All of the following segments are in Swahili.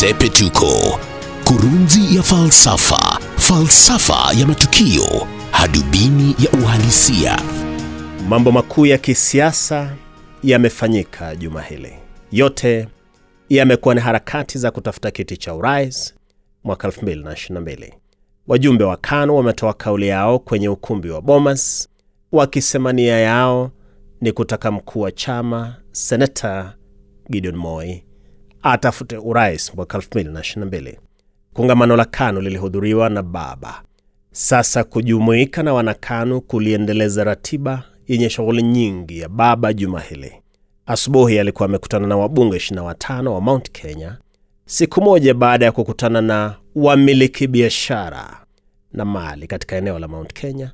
Sepetuko, kurunzi ya falsafa, falsafa ya matukio, hadubini ya uhalisia. Mambo makuu ya kisiasa yamefanyika juma hili. Yote yamekuwa ni harakati za kutafuta kiti cha urais mwaka 2022. Wajumbe wa KANU wametoa kauli yao kwenye ukumbi wa Bomas wakisema nia yao ni kutaka mkuu wa chama Senata Gideon Moi atafute urais mwaka 2022. Kongamano la KANU lilihudhuriwa na baba. Sasa kujumuika na wanakanu kuliendeleza ratiba yenye shughuli nyingi ya baba juma hili. Asubuhi alikuwa amekutana na wabunge 25 wa Mount Kenya, siku moja baada ya kukutana na wamiliki biashara na mali katika eneo la Mount Kenya,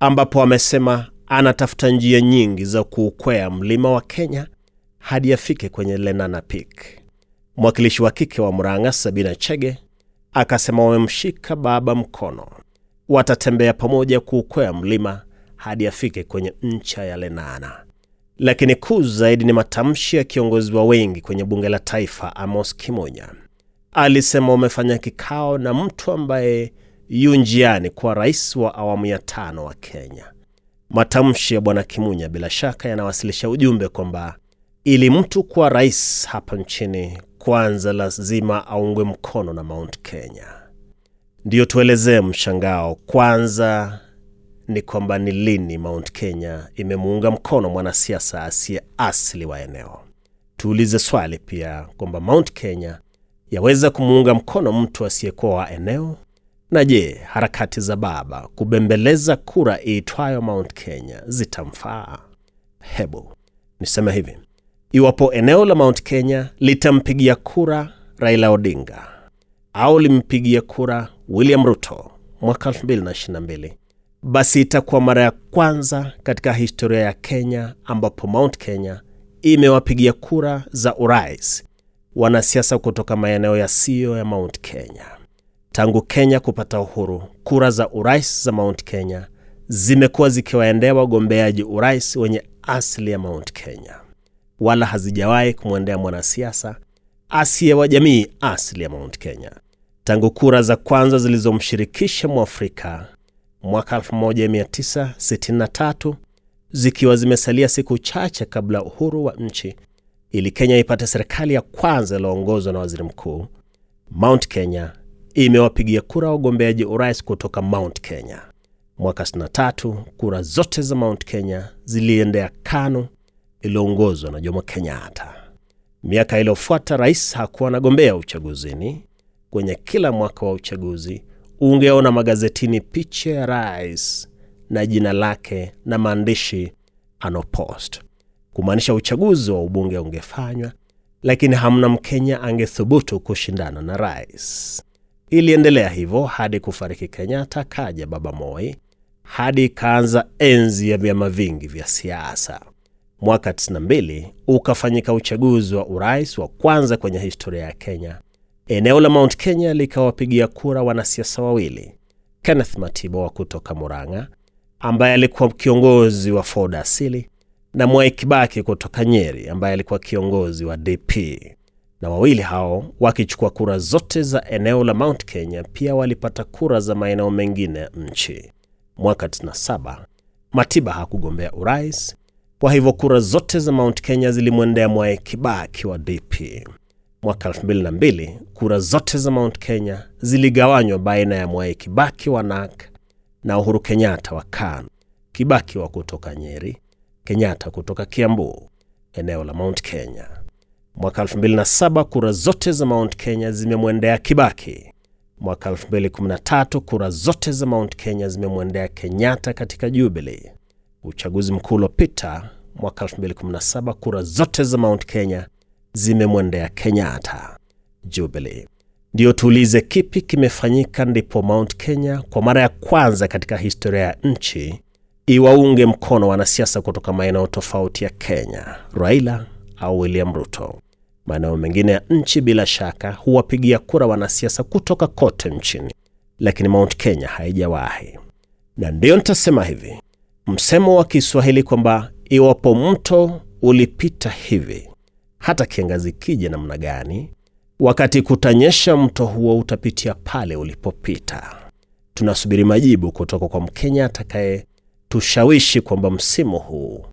ambapo amesema anatafuta njia nyingi za kuukwea mlima wa Kenya hadi afike kwenye Lenana Peak. Mwakilishi wa kike wa Murang'a Sabina Chege akasema wamemshika baba mkono, watatembea pamoja kuukwea mlima hadi afike kwenye ncha ya Lenana. Lakini kuu zaidi ni matamshi ya kiongozi wa wengi kwenye bunge la taifa Amos Kimunya. Alisema wamefanya kikao na mtu ambaye yu njiani kuwa rais wa awamu ya tano wa Kenya. Matamshi ya bwana Kimunya bila shaka yanawasilisha ujumbe kwamba ili mtu kuwa rais hapa nchini, kwanza lazima aungwe mkono na Mount Kenya. Ndiyo tuelezee mshangao kwanza ni kwamba ni lini Mount Kenya imemuunga mkono mwanasiasa asiye asili wa eneo. Tuulize swali pia kwamba Mount Kenya yaweza kumuunga mkono mtu asiyekuwa wa eneo? Na je, harakati za baba kubembeleza kura iitwayo Mount Kenya zitamfaa? Hebu niseme hivi, iwapo eneo la Mount Kenya litampigia kura Raila Odinga au limpigia kura William Ruto mwaka 2022 basi itakuwa mara ya kwanza katika historia ya Kenya ambapo Mount Kenya imewapigia kura za urais wanasiasa kutoka maeneo yasiyo ya Mount Kenya. Tangu Kenya kupata uhuru, kura za urais za Mount Kenya zimekuwa zikiwaendea wagombeaji urais wenye asili ya Mount Kenya, wala hazijawahi kumwendea mwanasiasa asiye wa jamii asili ya Mount Kenya. Tangu kura za kwanza zilizomshirikisha Mwafrika mwaka 1963 zikiwa zimesalia siku chache kabla uhuru wa nchi, ili Kenya ipate serikali ya kwanza iliyoongozwa na waziri mkuu, Mount Kenya imewapigia kura wagombeaji urais kutoka Mount Kenya. Mwaka 63 kura zote za Mount Kenya ziliendea KANU iliyoongozwa na Jomo Kenyatta. Miaka iliyofuata rais hakuwa anagombea uchaguzini. Kwenye kila mwaka wa uchaguzi ungeona magazetini picha ya rais na jina lake na maandishi anopost, kumaanisha uchaguzi wa ubunge ungefanywa, lakini hamna Mkenya angethubutu kushindana na rais. Iliendelea hivyo hadi kufariki Kenyatta, kaja Baba Moi, hadi ikaanza enzi ya vyama vingi vya siasa. Mwaka 92 ukafanyika uchaguzi wa urais wa kwanza kwenye historia ya Kenya. Eneo la Mount Kenya likawapigia kura wanasiasa wawili, Kenneth Matiba wa kutoka Murang'a ambaye alikuwa kiongozi wa Ford asili na Mwai Kibaki kutoka Nyeri ambaye alikuwa kiongozi wa DP, na wawili hao wakichukua kura zote za eneo la Mount Kenya. Pia walipata kura za maeneo mengine ya nchi. Mwaka 97 Matiba hakugombea urais, kwa hivyo kura zote za Mount Kenya zilimwendea Mwai Kibaki wa DP. Mwaka 2002 kura zote za Mount Kenya ziligawanywa baina ya Mwai Kibaki wa NAK na Uhuru Kenyatta wa KANU. Kibaki wa kutoka Nyeri, Kenyatta kutoka Kiambu, eneo la Mount Kenya. Mwaka 2007 kura zote za Mount Kenya zimemwendea Kibaki. Mwaka 2013 kura zote za Mount Kenya zimemwendea Kenyatta katika Jubilee. Uchaguzi mkuu uliopita mwaka 2017 kura zote za Mount Kenya zimemwendea Kenyatta. Jubilee. Ndiyo tuulize kipi kimefanyika ndipo Mount Kenya kwa mara ya kwanza katika historia ya nchi iwaunge mkono wanasiasa kutoka maeneo tofauti ya Kenya, Raila au William Ruto. Maeneo mengine ya nchi bila shaka huwapigia kura wanasiasa kutoka kote nchini, lakini Mount Kenya haijawahi. Na ndiyo nitasema hivi, msemo wa Kiswahili kwamba iwapo mto ulipita hivi, hata kiangazi kije namna gani, wakati kutanyesha, mto huo utapitia pale ulipopita. Tunasubiri majibu kutoka kwa Mkenya atakayetushawishi kwamba msimu huu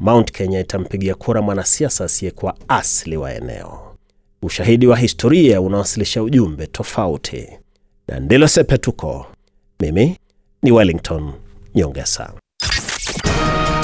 Mount Kenya itampigia kura mwanasiasa asiyekuwa asili wa eneo. Ushahidi wa historia unawasilisha ujumbe tofauti, na ndilo Sepetuko. Mimi ni Wellington Nyongesa.